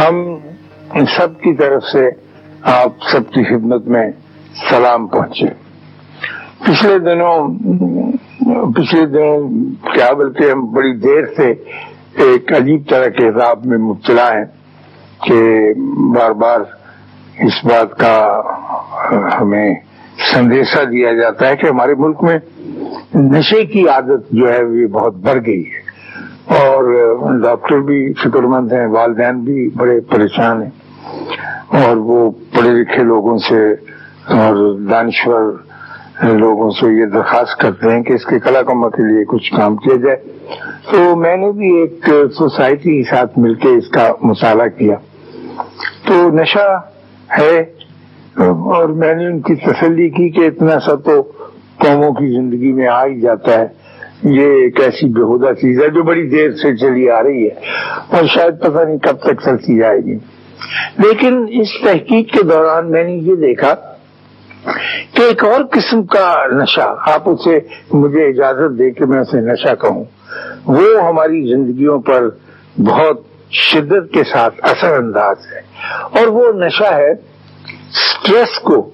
ہم سب کی طرف سے آپ سب کی خدمت میں سلام پہنچے۔ پچھلے دنوں پچھلے دنوں کیا بولتے ہم بڑی دیر سے ایک عجیب طرح کے حساب میں مبتلا ہیں کہ بار بار اس بات کا ہمیں سندیشہ دیا جاتا ہے کہ ہمارے ملک میں نشے کی عادت جو ہے وہ بہت بڑھ گئی ہے۔ اور ڈاکٹر بھی فکر مند ہیں، والدین بھی بڑے پریشان ہیں۔ اور وہ پڑھے لکھے لوگوں سے اور دانشور لوگوں سے یہ درخواست کرتے ہیں کہ اس کے کلا کما کے لیے کچھ کام کیا جائے۔ تو میں نے بھی ایک سوسائٹی کے ساتھ مل کے اس کا مطالعہ کیا۔ تو نشہ ہے۔ اور میں نے ان کی تسلی کی کہ اتنا سا تو قوموں کی زندگی میں آ ہی جاتا ہے۔ یہ ایک ایسی بےحدہ چیز ہے جو بڑی دیر سے چلی آ رہی ہے اور شاید پتہ نہیں کب تک چلتی جائے گی۔ لیکن اس تحقیق کے دوران میں نے یہ دیکھا کہ ایک اور قسم کا نشہ، آپ اسے مجھے اجازت دے کہ میں اسے نشہ کہوں، وہ ہماری زندگیوں پر بہت شدت کے ساتھ اثر انداز ہے۔ اور وہ نشہ ہے سٹریس کو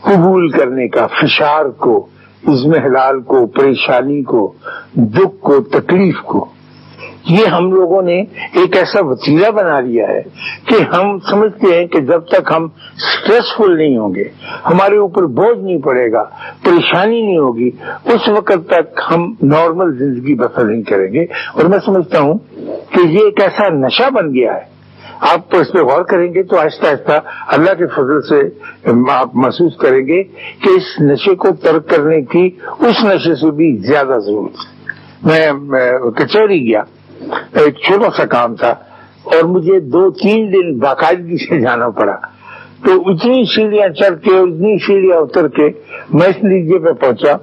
قبول کرنے کا، فشار کو عزم حلال کو، پریشانی کو، دکھ کو، تکلیف کو۔ یہ ہم لوگوں نے ایک ایسا وسیلہ بنا لیا ہے کہ ہم سمجھتے ہیں کہ جب تک ہم سٹریسفل نہیں ہوں گے، ہمارے اوپر بوجھ نہیں پڑے گا، پریشانی نہیں ہوگی، اس وقت تک ہم نارمل زندگی بسر نہیں کریں گے۔ اور میں سمجھتا ہوں کہ یہ ایک ایسا نشہ بن گیا ہے آپ اس پہ غور کریں گے تو آہستہ آہستہ اللہ کے فضل سے آپ محسوس کریں گے کہ اس نشے کو ترک کرنے کی اس نشے سے بھی زیادہ ضرورت ہے۔ میں کچہری گیا۔ ایک چھوٹا سا کام تھا اور مجھے دو، تین دن باقاعدگی سے جانا پڑا۔ تو اتنی سیڑھیاں چڑھ کے، اتنی سیڑھیاں اتر کے میں اس نتیجے پہ پہنچا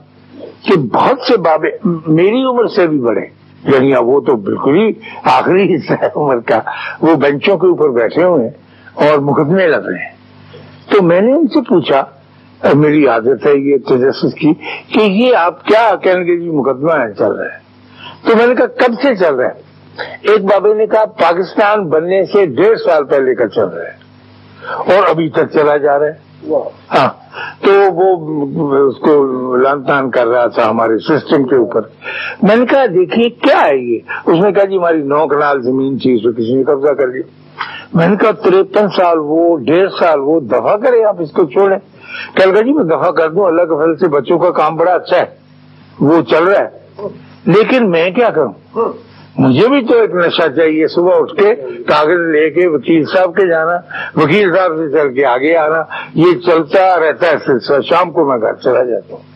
کہ بہت سے بابے میری عمر سے بھی بڑے۔ یعنی وہ تو بالکل ہی آخری حصہ ہے عمر کا۔ وہ بینچوں کے اوپر بیٹھے ہوئے ہیں اور مقدمے لگ رہے ہیں۔ تو میں نے ان سے پوچھا میری عادت ہے یہ تجسس کی کہ یہ آپ کیا کہنے کے جی مقدمہ ہے چل رہا ہے۔ تو میں نے کہا کب سے چل رہا ہے؟ ایک بابے نے کہا پاکستان بننے سے ڈیڑھ سال پہلے کا چل رہا ہے اور ابھی تک چلا جا رہا ہے۔ ہاں۔ تو وہ اس کو لان تان کر رہا تھا ہمارے سسٹم کے اوپر۔ میں نے کہا، دیکھیے کیا ہے یہ؟ اس نے کہا جی ہماری نو کنال زمین تھی، اس کو کسی نے قبضہ کر لیا۔ میں نے کہا، تریپن سال وہ، ڈیڑھ سال وہ دفاع کرے آپ اس کو چھوڑیں۔ کل کا جی میں دفاع کر دوں، اللہ کے فضل سے بچوں کا کام بڑا اچھا ہے، وہ چل رہا ہے۔ لیکن میں کیا کروں؟ مجھے بھی تو ایک نشہ چاہیے صبح اٹھ کے کاغذ لے کے وکیل صاحب کے جانا، وکیل صاحب سے چل کے آگے آنا، یہ چلتا رہتا ہے سلسلہ، شام کو میں گھر چلا جاتا ہوں۔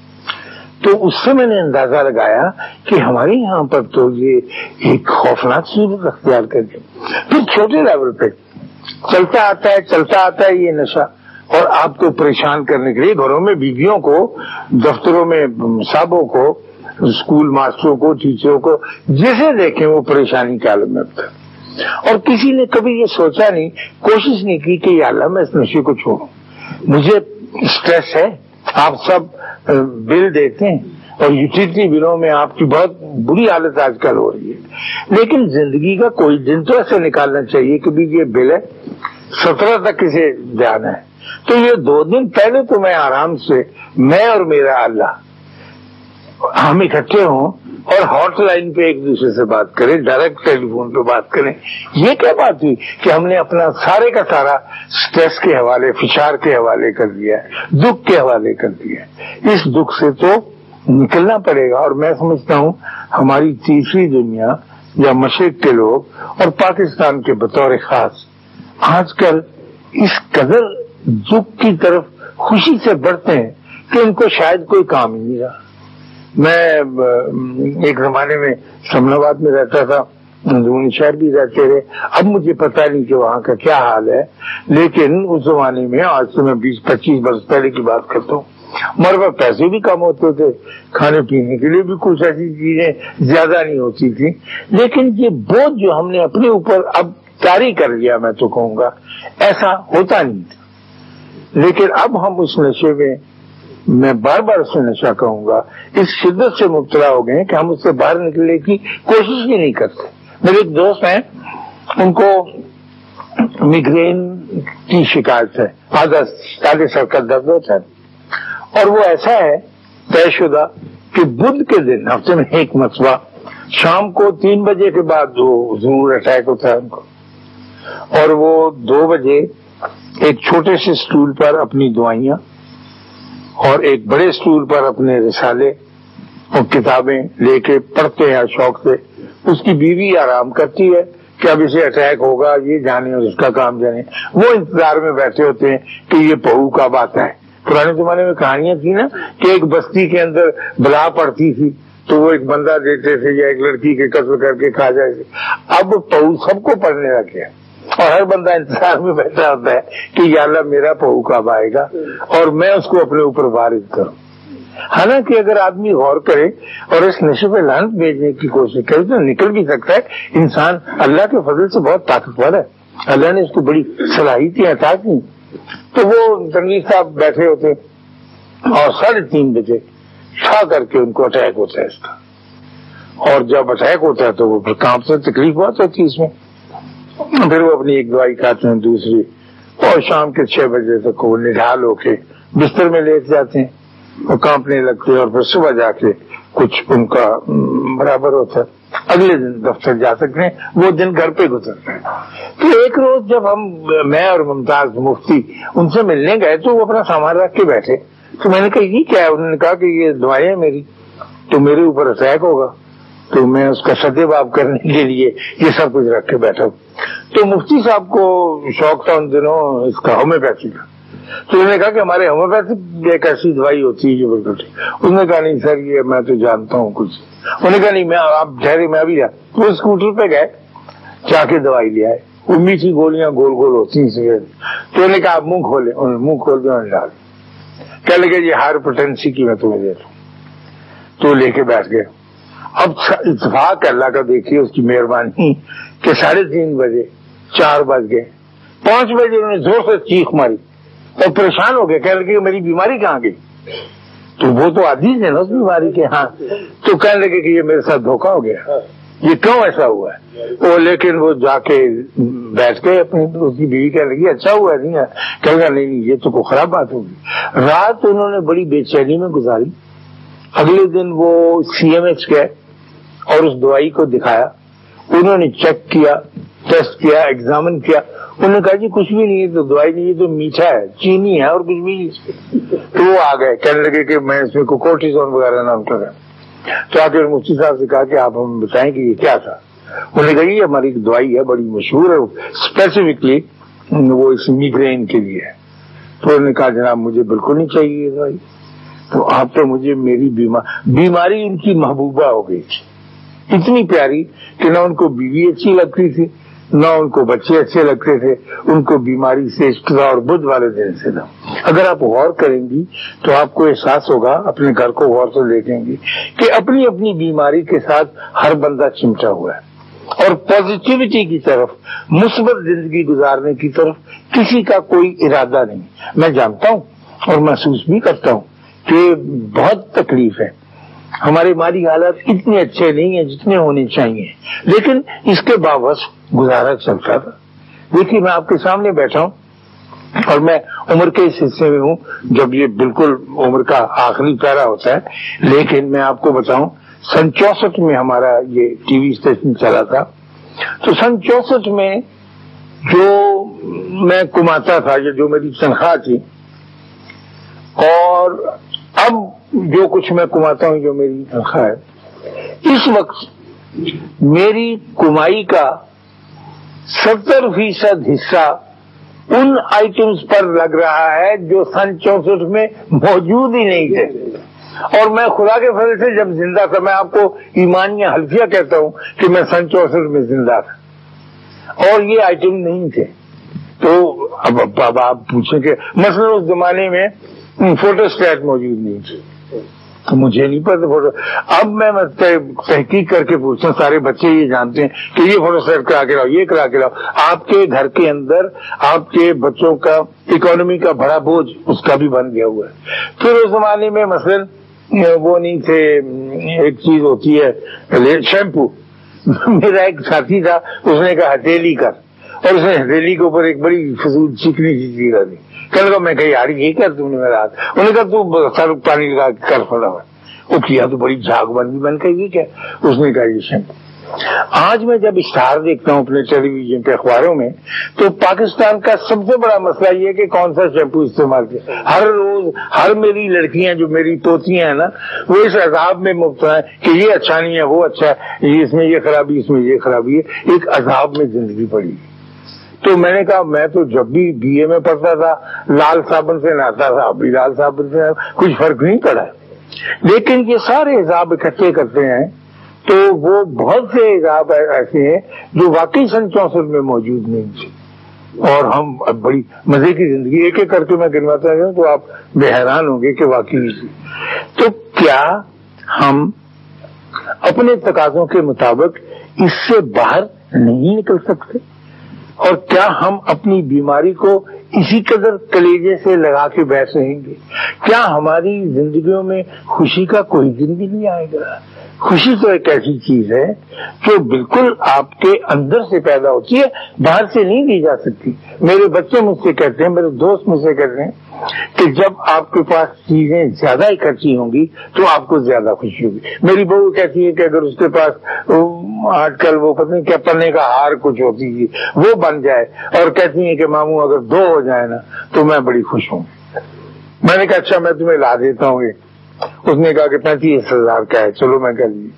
تو اس سے میں نے اندازہ لگایا کہ ہمارے یہاں پر تو یہ ایک خوفناک صورت اختیار کر کے، پھر چھوٹے لیول پہ چلتا آتا ہے، چلتا آتا ہے یہ نشہ۔ اور آپ کو پریشان کرنے کے لیے گھروں میں بیویوں کو، دفتروں میں صاحبوں کو اسکول ماسٹروں کو، ٹیچروں کو جسے دیکھیں وہ پریشانی کے عالم میں اور کسی نے کبھی یہ سوچا نہیں، کوشش نہیں کی کہ یا اللہ میں اس نشے کو چھوڑوں۔ مجھے اسٹریس ہے، آپ سب بل دیتے ہیں اور یوٹیلیٹی بلوں میں آپ کی بہت بری حالت آج کل ہو رہی ہے۔ لیکن زندگی کا کوئی دن تو ایسے نکالنا چاہیے کہ یہ بل ہے، سترہ تک اسے دھیان ہے۔ تو یہ دو دن پہلے تو میں آرام سے، میں اور میرا اللہ ہم اکٹھے ہوں اور ہاٹ لائن پہ ایک دوسرے سے بات کریں، ڈائریکٹ ٹیلی فون پہ بات کریں۔ یہ کیا بات ہوئی کہ ہم نے اپنا سارے کا سارا سٹریس کے حوالے، فشار کے حوالے کر دیا ہے، دکھ کے حوالے کر دیا ہے۔ اس دکھ سے تو نکلنا پڑے گا اور میں سمجھتا ہوں ہماری تیسری دنیا یا مشرق کے لوگ اور پاکستان کے بطور خاص آج کل اس قدر دکھ کی طرف خوشی سے بڑھتے ہیں کہ ان کو شاید کوئی کام ہی نہیں رہا۔ میں ایک زمانے میں سمن آباد میں رہتا تھا شہر بھی رہتے رہے اب مجھے پتا نہیں کہ وہاں کا کیا حال ہے، لیکن اس زمانے میں، آج سے میں بیس، پچیس برس پہلے کی بات کرتا ہوں۔ مربع پیسے بھی کم ہوتے تھے، کھانے پینے کے لیے بھی کچھ ایسی چیزیں زیادہ نہیں ہوتی تھی۔ لیکن یہ بوجھ جو ہم نے اپنے اوپر اب جاری کر لیا میں تو کہوں گا، ایسا ہوتا نہیں تھا۔ لیکن اب ہم اس نشے میں میں بار بار اس سے نشہ کہوں گا، اس شدت سے مبتلا ہو گئے کہ ہم اس سے باہر نکلنے کی کوشش بھی نہیں کرتے۔ میرے ایک دوست ہیں، ان کو میگرین کی شکایت ہے، آدھا آدھے سر کا درد ہوتا ہے۔ اور وہ ایسا ہے، طے شدہ کہ بدھ کے دن، ہفتے میں ایک مرتبہ شام کو تین بجے کے بعد وہ ضرور اٹیک ہوتا ہے ان کو، اور وہ دو بجے ایک چھوٹے سے اسٹول پر اپنی دعائیاں اور ایک بڑے اسٹول پر اپنے رسالے اور کتابیں لے کے پڑھتے ہیں شوق سے، اس کی بیوی آرام کرتی ہے کہ اب اسے اٹیک ہوگا، یہ جانے اور اس کا کام جانے۔ وہ انتظار میں بیٹھے ہوتے ہیں کہ یہ بہو کب آتا ہے۔ پرانے زمانے میں کہانیاں تھیں نا کہ ایک بستی کے اندر بلا پڑتی تھی، تو وہ ایک بندہ دیتے تھے یا ایک لڑکی کے قتل کر کے کھا جائے۔ اب پہو سب کو پڑھنے لگے اور ہر بندہ انتظار میں بیٹھا ہوتا ہے کہ یا اللہ میرا پہو کب آئے گا اور میں اس کو اپنے اوپر وارد کروں۔ حالانکہ اگر آدمی غور کرے اور اس نشے پہ لانت بھیجنے کی کوشش کرے تو نکل بھی سکتا ہے۔ انسان اللہ کے فضل سے بہت طاقتور ہے۔ اللہ نے اس کو بڑی صلاحیتیں عطا کی۔ تو وہ تنویر صاحب بیٹھے ہوتے اور ساڑھے تین بجے چھا کر کے ان کو اٹیک ہوتا ہے اس کا۔ اور جب اٹیک ہوتا ہے تو وہ پھر کام سے تکلیف بہت ہوتی ہے اس میں۔ پھر وہ اپنی ایک دوائی کھاتے ہیں، دوسری۔ اور شام کے چھ بجے تک وہ نڈال ہو کے بستر میں لیٹ جاتے ہیں۔ وہ کانپنے لگتے ہیں اور پھر صبح جا کے کچھ ان کا برابر ہوتا ہے۔ اگلے دن دفتر جا سکتے ہیں، وہ دن گھر پہ گزرتے ہیں۔ تو ایک روز جب ہم، میں اور ممتاز مفتی ان سے ملنے گئے تو وہ اپنا سامان رکھ کے بیٹھے۔ تو میں نے کہا، یہ کیا ہے؟ انہوں نے کہا کہ یہ دعائیں میری۔ تو میرے اوپر اٹیک ہوگا۔ تو میں اس کا سدے باب کرنے کے لیے یہ سب کچھ رکھ کے بیٹھا ہوں۔ تو مفتی صاحب کو شوق تھا ان دنوں اس کا ہومیوپیتھی کا۔ تو انہوں نے کہا کہ ہمارے ہومیوپیتھی ایک ایسی دوائی ہوتی ہے جو بالکل انہوں نے کہا نہیں سر، یہ میں تو جانتا ہوں کچھ۔ انہوں نے کہا نہیں، میں آپ ٹھہرے میں ابھی جا وہ اسکوٹر پہ گئے، جا کے دوائی لیا ہے وہ میٹھی گولیاں گول گول ہوتی ہیں تو انہوں نے کہا آپ منہ کھولے انہوں نے منہ کھول کے ڈال۔ کہنے لگے، یہ ہائر پوٹینسی کی میں تمہیں دے دوں تو لے کے بیٹھ گئے۔ اب اتفاق اللہ کا دیکھیے اس کی مہربانی کہ ساڑھے تین بجے، چار بج گئے۔ پانچ بجے انہوں نے زور سے چیخ ماری اور پریشان ہو گئے، کہنے لگے میری بیماری کہاں گئی؟ تو وہ تو عزیز ہے نا اس بیماری کے ہاں۔ تو کہنے لگے کہ یہ میرے ساتھ دھوکا ہو گیا۔ یہ کیوں ایسا ہوا؟ ہے وہ لیکن وہ جا کے بیٹھ کے اپنی اس کی بیوی کہنے لگی اچھا ہوا نہیں ہے۔ کہ نہیں، یہ تو کوئی خراب بات ہوگی۔ رات انہوں نے بڑی بے چینی میں گزاری۔ اگلے دن وہ سی ایم ایچ گئے۔ اور اس دوائی کو دکھایا۔ انہوں نے چیک کیا، ٹیسٹ کیا، ایگزامن کیا۔ انہوں نے کہا جی کچھ بھی نہیں ہے، تو دوائی نہیں ہے، تو میٹھا ہے، چینی ہے اور کچھ بھی تو وہ آ گئے، کہنے لگے کہ میں اس میں کوٹیزون وغیرہ نام کر تو آ کے مفتی صاحب سے کہا کہ آپ ہمیں بتائیں کہ یہ کیا تھا۔ انہوں نے کہا، یہ ہماری دوائی ہے، بڑی مشہور ہے اسپیسیفکلی وہ اس میگرین کے لیے ہے۔ تو انہوں نے کہا، جناب، مجھے بالکل نہیں چاہیے یہ دوائی۔ تو آپ تو مجھے میری بیماری ان کی محبوبہ ہو گئی تھی۔ اتنی پیاری کہ نہ ان کو بیوی اچھی لگتی تھی، نہ ان کو بچے اچھے لگتے تھے، ان کو بیماری سے اور بدھ والے دن سے تھا اگر آپ غور کریں گی تو آپ کو احساس ہوگا، اپنے گھر کو غور سے دیکھیں گی کہ اپنی اپنی بیماری کے ساتھ ہر بندہ چمٹا ہوا ہے۔ اور پازیٹیوٹی کی طرف، مثبت زندگی گزارنے کی طرف کسی کا کوئی ارادہ نہیں۔ میں جانتا ہوں اور محسوس بھی کرتا ہوں کہ بہت تکلیف ہے۔ ہمارے مالی حالات اتنے اچھے نہیں ہیں جتنے ہونے چاہیے۔ لیکن اس کے باوجود گزارا چلتا تھا۔ دیکھیے، میں آپ کے سامنے بیٹھا ہوں اور میں عمر کے اس حصے میں ہوں، جب یہ بالکل عمر کا آخری پیرا ہوتا ہے۔ لیکن میں آپ کو بتاؤں، سن چونسٹھ میں ہمارا یہ ٹی وی اسٹیشن چلا تھا۔ تو سن چونسٹھ میں جو میں کماتا تھا یا جو میری تنخواہ تھی، اور جو کچھ میں کماتا ہوں، جو میری تنخواہ ہے۔ اس وقت میری کمائی کا ستر فیصد حصہ ان آئٹمس پر لگ رہا ہے جو سن چونسٹھ میں موجود ہی نہیں تھے۔ اور میں خدا کے فضل سے جب زندہ تھا، میں آپ کو ایمان یا حلفیہ کہتا ہوں کہ میں سن چونسٹھ میں زندہ تھا۔ اور یہ آئٹم نہیں تھے۔ تو اب اب آپ پوچھیں کہ مثلا اس زمانے میں فوٹو اسٹیٹ موجود نہیں تھی مجھے نہیں پتا فوٹو اب میں تحقیق کر کے پوچھتا ہوں، سارے بچے یہ جانتے ہیں کہ یہ فوٹو سیٹ کرا کے لاؤ، یہ کرا کے لاؤ۔ آپ کے گھر کے اندر، آپ کے بچوں کا اکانومی کا بڑا بوجھ اس کا بھی بن گیا ہوا ہے۔ پھر اس زمانے میں مثلاً، وہ نہیں تھے، ایک چیز ہوتی ہے شیمپو میرا ایک ساتھی تھا، اس نے کہا، ہتھیلی کر۔ اور اس نے ہتھیلی کے اوپر ایک بڑی فضول چکنی سی چیز دی کہنے لگا، میں کہ یار، یہ کر تم نے میرا ہاتھ؟ انہوں نے کہا، تو سر پانی لگا کر پڑا وہ کیا تو بڑی جھاگ بن گئی۔ میں نے کہا، یہ کیا؟ اس نے کہا، یہ شیمپو آج میں جب اشتہار دیکھتا ہوں اپنے ٹیلی ویژن کے اخباروں میں، تو پاکستان کا سب سے بڑا مسئلہ یہ کہ کون سا شیمپو استعمال کیا۔ ہر روز ہر میری لڑکیاں جو میری توتیاں ہیں نا، وہ اس عذاب میں مبتلا ہے کہ یہ اچھا نہیں ہے، وہ اچھا ہے اس میں یہ خرابی، اس میں یہ خرابی ہے۔ ایک عذاب میں زندگی پڑی۔ تو میں نے کہا، میں تو جب بھی بی اے میں پڑھتا تھا، لال صابن سے نہاتا تھا ابھی لال صابن سے کچھ فرق نہیں پڑا لیکن یہ سارے عذاب اکٹھے کرتے ہیں، تو وہ بہت سے عذاب ایسے ہیں جو واقعی سن چونسٹھ میں موجود نہیں تھے۔ اور ہم بڑی مزے کی زندگی، ایک ایک کر کے میں گنواتا ہوں، تو آپ بے حیران ہوں گے کہ واقعی تو کیا ہم اپنے تقاضوں کے مطابق اس سے باہر نہیں نکل سکتے؟ اور کیا ہم اپنی بیماری کو اسی قدر کلیجے سے لگا کے بیٹھ رہیں گے؟ کیا ہماری زندگیوں میں خوشی کا کوئی دن بھی نہیں آئے گا؟ خوشی تو ایک ایسی چیز ہے جو بالکل آپ کے اندر سے پیدا ہوتی ہے، باہر سے نہیں دی جا سکتی۔ میرے بچے مجھ سے کہتے ہیں، میرے دوست مجھ سے کہتے ہیں کہ جب آپ کے پاس چیزیں زیادہ اکٹھی ہوں گی تو آپ کو زیادہ خوشی ہوگی۔ میری بہو کہتی ہے کہ اگر اس کے پاس آج کل وہ پتہ نہیں کیا پڑنے کا ہار کچھ ہوتی ہے، وہ بن جائے۔ اور کہتی ہیں کہ ماموں، اگر دو ہو جائے نا، تو میں بڑی خوش ہوں۔ میں نے کہا اچھا میں تمہیں لا دیتا ہوں اس نے کہا کہ پینتیس ہزار کا ہے، چلو میں کہہ لیجیے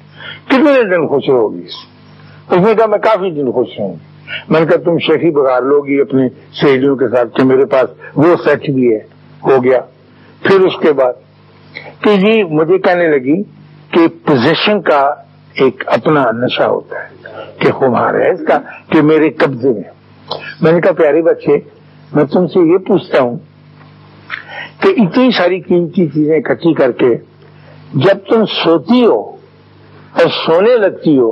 کتنے دن خوش ہوگی اس نے کہا، میں کافی دن خوش ہوں۔ میں نے کہا، تم شیخی بغار لو گی اپنی سہیلیوں کے ساتھ کہ میرے پاس وہ سیٹ بھی ہے، ہو گیا۔ پھر اس کے بعد کہ جی مجھے کہنے لگی کہ پوزیشن کا ایک اپنا نشہ ہوتا ہے کہ خمار ہے، اس کا کہ میرے قبضے میں۔ میں نے کہا، پیارے بچے، میں تم سے یہ پوچھتا ہوں کہ اتنی ساری قیمتی چیزیں اکٹھی کر کے جب تم سوتی ہو اور سونے لگتی ہو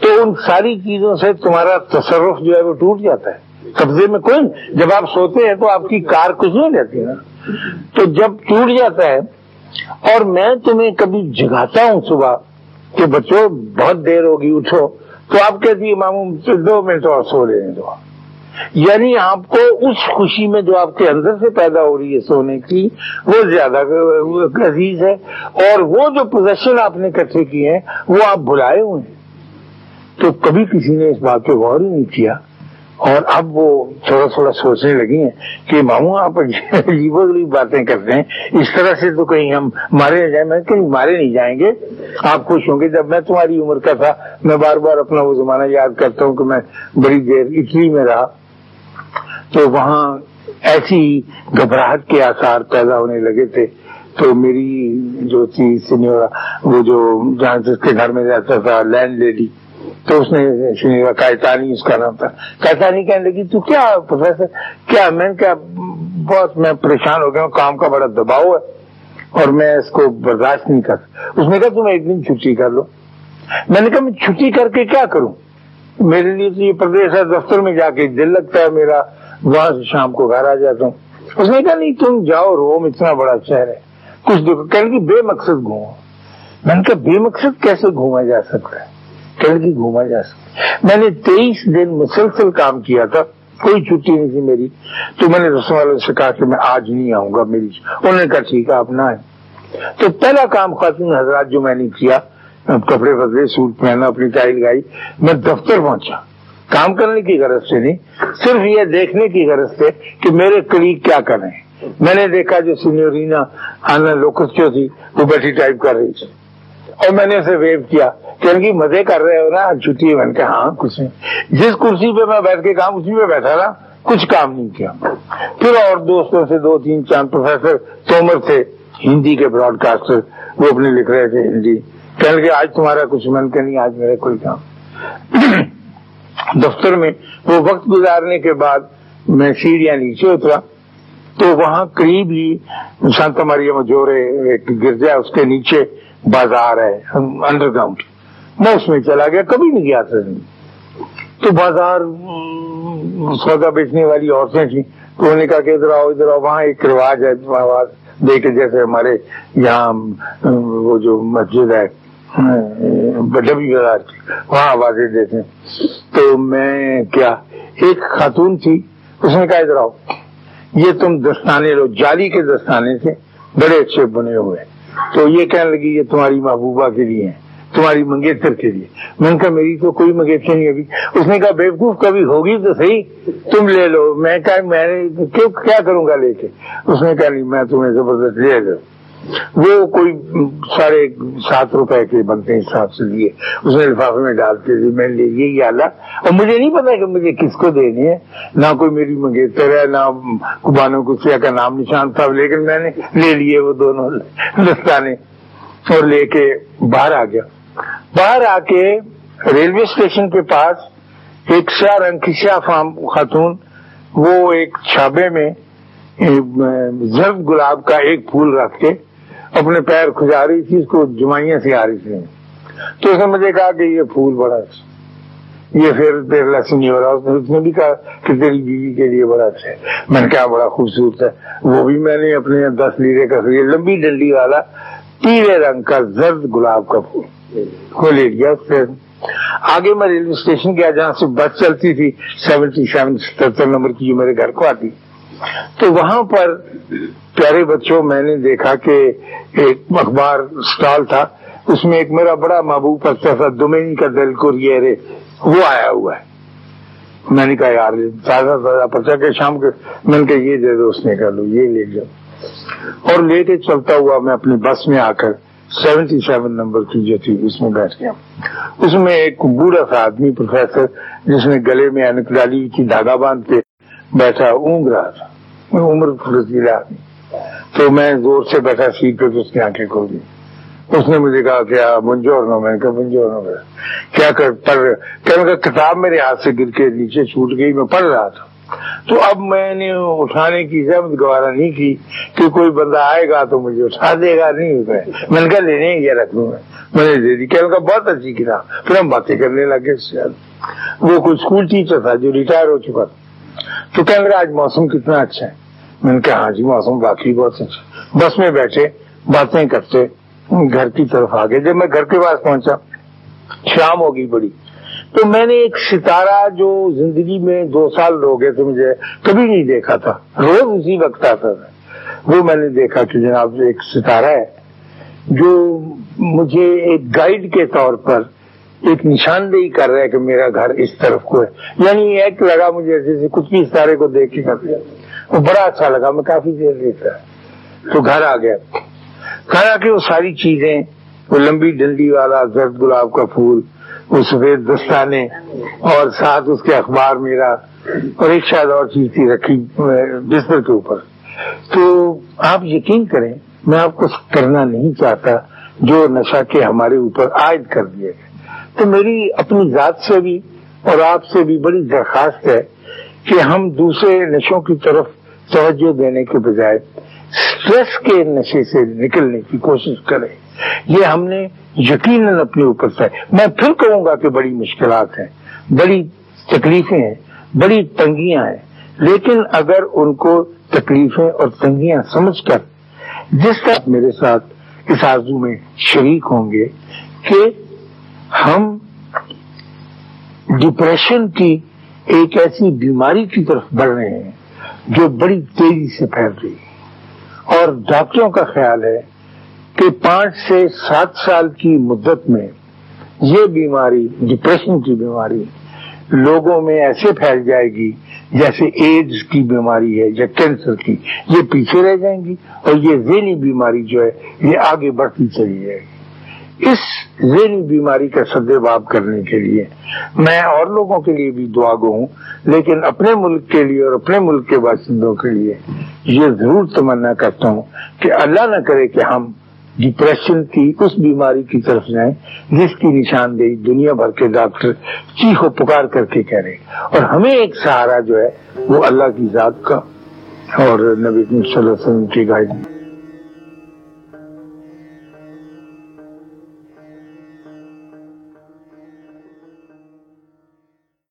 تو ان ساری چیزوں سے تمہارا تصرف جو ہے وہ ٹوٹ جاتا ہے۔ قبضے میں کوئی جب آپ سوتے ہیں تو آپ کی کار کچھ نہیں رہتی نا۔ تو جب ٹوٹ جاتا ہے اور میں تمہیں کبھی جگاتا ہوں صبح کہ بچوں، بہت دیر ہوگی، اٹھو۔ تو آپ کہتی ماموں، دو منٹ اور سو لیں دو۔ یعنی آپ کو اس خوشی میں جو آپ کے اندر سے پیدا ہو رہی ہے سونے کی، وہ زیادہ عزیز ہے۔ اور وہ جو پوزیشن آپ نے اکٹھے کیے ہیں، وہ آپ بلائے ہوئے ہیں۔ تو کبھی کسی نے اس بات پہ غور ہی نہیں کیا اور اب وہ تھوڑا تھوڑا سوچنے لگی ہیں کہ ماموں، آپ عجیب غریب باتیں کرتے ہیں۔ اس طرح سے تو کہیں ہم مارے نہ جائیں، میں کہیں مارے نہیں جائیں گے۔ آپ خوش ہوں گے۔ جب میں تمہاری عمر کا تھا، میں بار بار اپنا وہ زمانہ یاد کرتا ہوں کہ میں بڑی دیر اٹلی میں رہا۔ تو وہاں ایسی گھبراہٹ کے آثار پیدا ہونے لگے تھے۔ تو میری جو تھی سینیورا وہ جو جہاں جس کے گھر میں رہتا تھا، لینڈ لیڈی۔ تو اس نے کائتانی اس کا نام تھا۔ کائتانی کہنے لگی، تو کیا پروفیسر، کیا میں، کیا بہت میں پریشان ہو گیا ہوں، کام کا بڑا دباؤ ہے اور میں اس کو برداشت نہیں کر اس نے کہا، تم ایک دن چھٹی کر لو۔ میں نے کہا، میں چھٹی کر کے کیا کروں؟ میرے لیے تو یہ پردیش ہے، دفتر میں جا کے دل لگتا ہے میرا، وہاں سے شام کو گھر آ جاتا ہوں۔ اس نے کہا، نہیں، تم جاؤ، روم اتنا بڑا شہر ہے۔ کچھ دیکھو کہ بے مقصد گھومو۔ میں نے کہا، بے مقصد کیسے گھوما جا سکتا ہے؟ کہ گھوما جا سکتا میں نے تیئیس دن مسلسل کام کیا تھا، کوئی چھٹی نہیں تھی میری۔ تو میں نے رسم والوں سے کہا کہ میں آج نہیں آؤں گا میری انہوں نے کہا، ٹھیک ہے، آپ نہ آئے تو پہلا کام خاتون حضرات جو میں نے کیا، کپڑے بدلے، سوٹ پہنا، اپنی ٹائی لگائی میں دفتر پہنچا۔ کام کرنے کی غرض سے نہیں، صرف یہ دیکھنے کی غرض سے کہ میرے کلیگ کیا کر رہے ہیں۔ میں نے دیکھا جو سینیورینا آنا لوکس جو تھی، وہ بیٹھی ٹائپ کر رہی تھی۔ اور میں نے اسے ویو کیا۔ کہ مزے کر رہے ہو نا چھٹی ہے میں نے کہا ہاں کچھ نہیں۔ جس کرسی پہ میں بیٹھ کے کام، اسی پہ بیٹھا نا کچھ کام نہیں کیا۔ پھر اور دوستوں سے دو، تین چاند پروفیسر تومر تھے، ہندی کے براڈ کاسٹر وہ اپنے لکھ رہے تھے ہندی۔ کہنے لگے، آج تمہارا کچھ من کے نہیں، آج میرا کوئی کام۔ دفتر میں وہ وقت گزارنے کے بعد میں سیڑھیاں نیچے اترا۔ تو وہاں قریب ہی سانتا ماریا مجورے ایک گرجا، اس کے نیچے بازار ہے انڈر گراؤنڈ میں اس میں چلا گیا، کبھی نہیں گیا تھا۔ تو بازار، سودا بیچنے والی عورتیں تھیں۔ تو انہوں نے کہا کہ ادھر آؤ ادھر آؤ۔ وہاں ایک رواج ہے آواز دیکھ جیسے ہمارے یہاں، وہ جو مسجد ہے ڈبی بازار کی، وہاں آوازیں دیتے ہیں۔ تو میں کیا، ایک خاتون تھی، اس نے کہا ادھر آؤ۔ یہ تم دستانے لو جالی کے دستانے سے بڑے اچھے بنے ہوئے۔ تو یہ کہنے لگی، یہ تمہاری محبوبہ کے لیے ہیں۔ تمہاری منگیتر کے لیے۔ میں نے کہا، میری تو کوئی منگیتر نہیں ابھی۔ اس نے کہا، بیوقوف کبھی ہوگی تو صحیح، تم لے لو۔ میں کہا، میں نے کیا کروں گا لے کے؟ اس نے کہا، نہیں، میں تمہیں زبردست لے دوں وہ کوئی ساڑھے سات روپے کے بنتے ہیں حساب سے لیے۔ اس نے لفافے میں ڈال کے میں لے یہ آلہ اور مجھے نہیں پتا کہ مجھے کس کو دینی ہے۔ نہ کوئی میری منگیتر ہے، نہ کبانوں کسیا کا نام نشان تھا، لیکن میں نے لے لیے وہ دونوں دستانے۔ اور لے کے باہر آ گیا۔ باہر آ کے ریلوے اسٹیشن کے پاس ایک شاہ رنگ کی شاہ فام خاتون، وہ ایک چھابے میں زرد گلاب کا ایک پھول رکھ کے اپنے پیر کھجا رہی تھی، اس کو جمائیاں سے آ رہی تھی تو اس نے مجھے کہا کہ یہ پھول بڑا اچھا یہ پھر تیرے لسن ہو رہا اس نے بھی کہا کہ تیری بیوی کے لیے بڑا اچھا ہے۔ میں نے کہا بڑا خوبصورت ہے۔ وہ بھی میں نے اپنے دس لیرے کا لمبی ڈنڈی والا پیلے رنگ کا زرد گلاب کا پھول۔ وہ لے لیا پھر آگے میں ریلوے اسٹیشن گیا جہاں سے بس چلتی تھی، سیونٹی سیون ستر نمبر کی جو میرے گھر کو آتی۔ تو وہاں پر پیارے بچوں، میں نے دیکھا کہ ایک اخبار اسٹال تھا۔ اس میں ایک میرا بڑا محبوب پچا تھا، دومینی کا دل کو وہ آیا ہوا ہے۔ میں نے کہا، یار، تازہ تازہ پرچا کے شام کے میں نے کہا، یہ دے دو، اس نے کہا، لو، یہ لے جاؤ اور لے کے چلتا ہوا میں اپنی بس میں آ کر سیونٹی سیون نمبر کی جو تھی، اس میں بیٹھ گیا۔ اس میں ایک بوڑھا سا آدمی پروفیسر، جس نے گلے میں اینک ڈالی تھی دھاگا باندھ کے بیٹھا، اونگ رہا تھا۔ عمر رضی آدمی۔ تو میں زور سے بیٹھا، سیٹ پہ تو اس کی آنکھیں کھول دی۔ اس نے مجھے کہا کیا منجور نو میں نے کہا، منجور نو کیا کر، پڑھ کہ کتاب میرے ہاتھ سے گر کے نیچے چھوٹ گئی، میں پڑھ رہا تھا۔ تو اب میں نے اٹھانے کی زحمت گوارا نہیں کی کہ کوئی بندہ آئے گا تو مجھے اٹھا دے گا، نہیں، میں نے کہا لینے یہ رکھ لوں میں۔ نے دے دی۔ کہ بہت اچھی کتاب۔ پھر ہم باتیں کرنے لگے وہ کوئی اسکول ٹیچر تھا جو ریٹائر ہو چکا تھا۔ تو کہنے لگا، آج موسم کتنا اچھا ہے۔ میں نے کہا ہاں جی موسم باقی بہت اچھا بس میں بیٹھے، باتیں کرتے گھر کی طرف آگے۔ جب میں گھر کے پاس پہنچا، شام ہوگی بڑی۔ تو میں نے ایک ستارہ جو زندگی میں دو سال ہو گئے تھے مجھے کبھی نہیں دیکھا تھا۔ روز اسی وقت آتا تھا۔ وہ میں نے دیکھا کہ جناب ایک ستارہ ہے جو مجھے ایک گائیڈ کے طور پر ایک نشاندہی کر رہا ہے کہ میرا گھر اس طرف کو ہے۔ یعنی ایک لگا مجھے جیسے کچھ بھی ستارے کو دیکھ کے کر وہ بڑا اچھا لگا، میں کافی دیر دیکھ رہا تو گھر آ گیا۔ گھر آ کے وہ ساری چیزیں، وہ لمبی ڈنڈی والا زرد گلاب کا پھول وہ سفید دستانے اور ساتھ اس کے اخبار میرا اور ایک شاید اور چیز تھی رکھی بستر کے اوپر۔ تو آپ یقین کریں، میں آپ کو کرنا نہیں چاہتا جو نشہ کے ہمارے اوپر عائد کر دیے گئے۔ تو میری اپنی ذات سے بھی اور آپ سے بھی بڑی درخواست ہے کہ ہم دوسرے نشوں کی طرف توجہ دینے کے بجائے اسٹریس کے نشے سے نکلنے کی کوشش کریں۔ یہ ہم نے یقیناً اپنے اوپر سے میں پھر کہوں گا کہ بڑی مشکلات ہیں۔ بڑی تکلیفیں ہیں۔ بڑی تنگیاں ہیں۔ لیکن اگر ان کو تکلیفیں اور تنگیاں سمجھ کر جس طرح میرے ساتھ اس آزو میں شریک ہوں گے کہ ہم ڈپریشن کی ایک ایسی بیماری کی طرف بڑھ رہے ہیں جو بڑی تیزی سے پھیل رہی ہے۔ اور ڈاکٹروں کا خیال ہے کہ پانچ سے سات سال کی مدت میں یہ بیماری ڈپریشن کی بیماری لوگوں میں ایسے پھیل جائے گی جیسے ایڈز کی بیماری ہے یا کینسر کی، یہ پیچھے رہ جائیں گی اور یہ ذہنی بیماری جو ہے، یہ آگے بڑھتی چلی جائے گی۔ اس ذہنی بیماری کا سدے باب کرنے کے لیے میں اور لوگوں کے لیے بھی دعا گو ہوں، لیکن اپنے ملک کے لیے اور اپنے ملک کے باشندوں کے لیے یہ ضرور تمنا کرتا ہوں کہ اللہ نہ کرے کہ ہم ڈپریشن کی، اس بیماری کی طرف جائیں جس کی نشاندہی دنیا بھر کے ڈاکٹر چیخ و پکار کر کے کہہ رہے اور ہمیں ایک سہارا جو ہے وہ اللہ کی ذات کا اور نبی صلی اللہ علیہ وسلم کی گائیڈ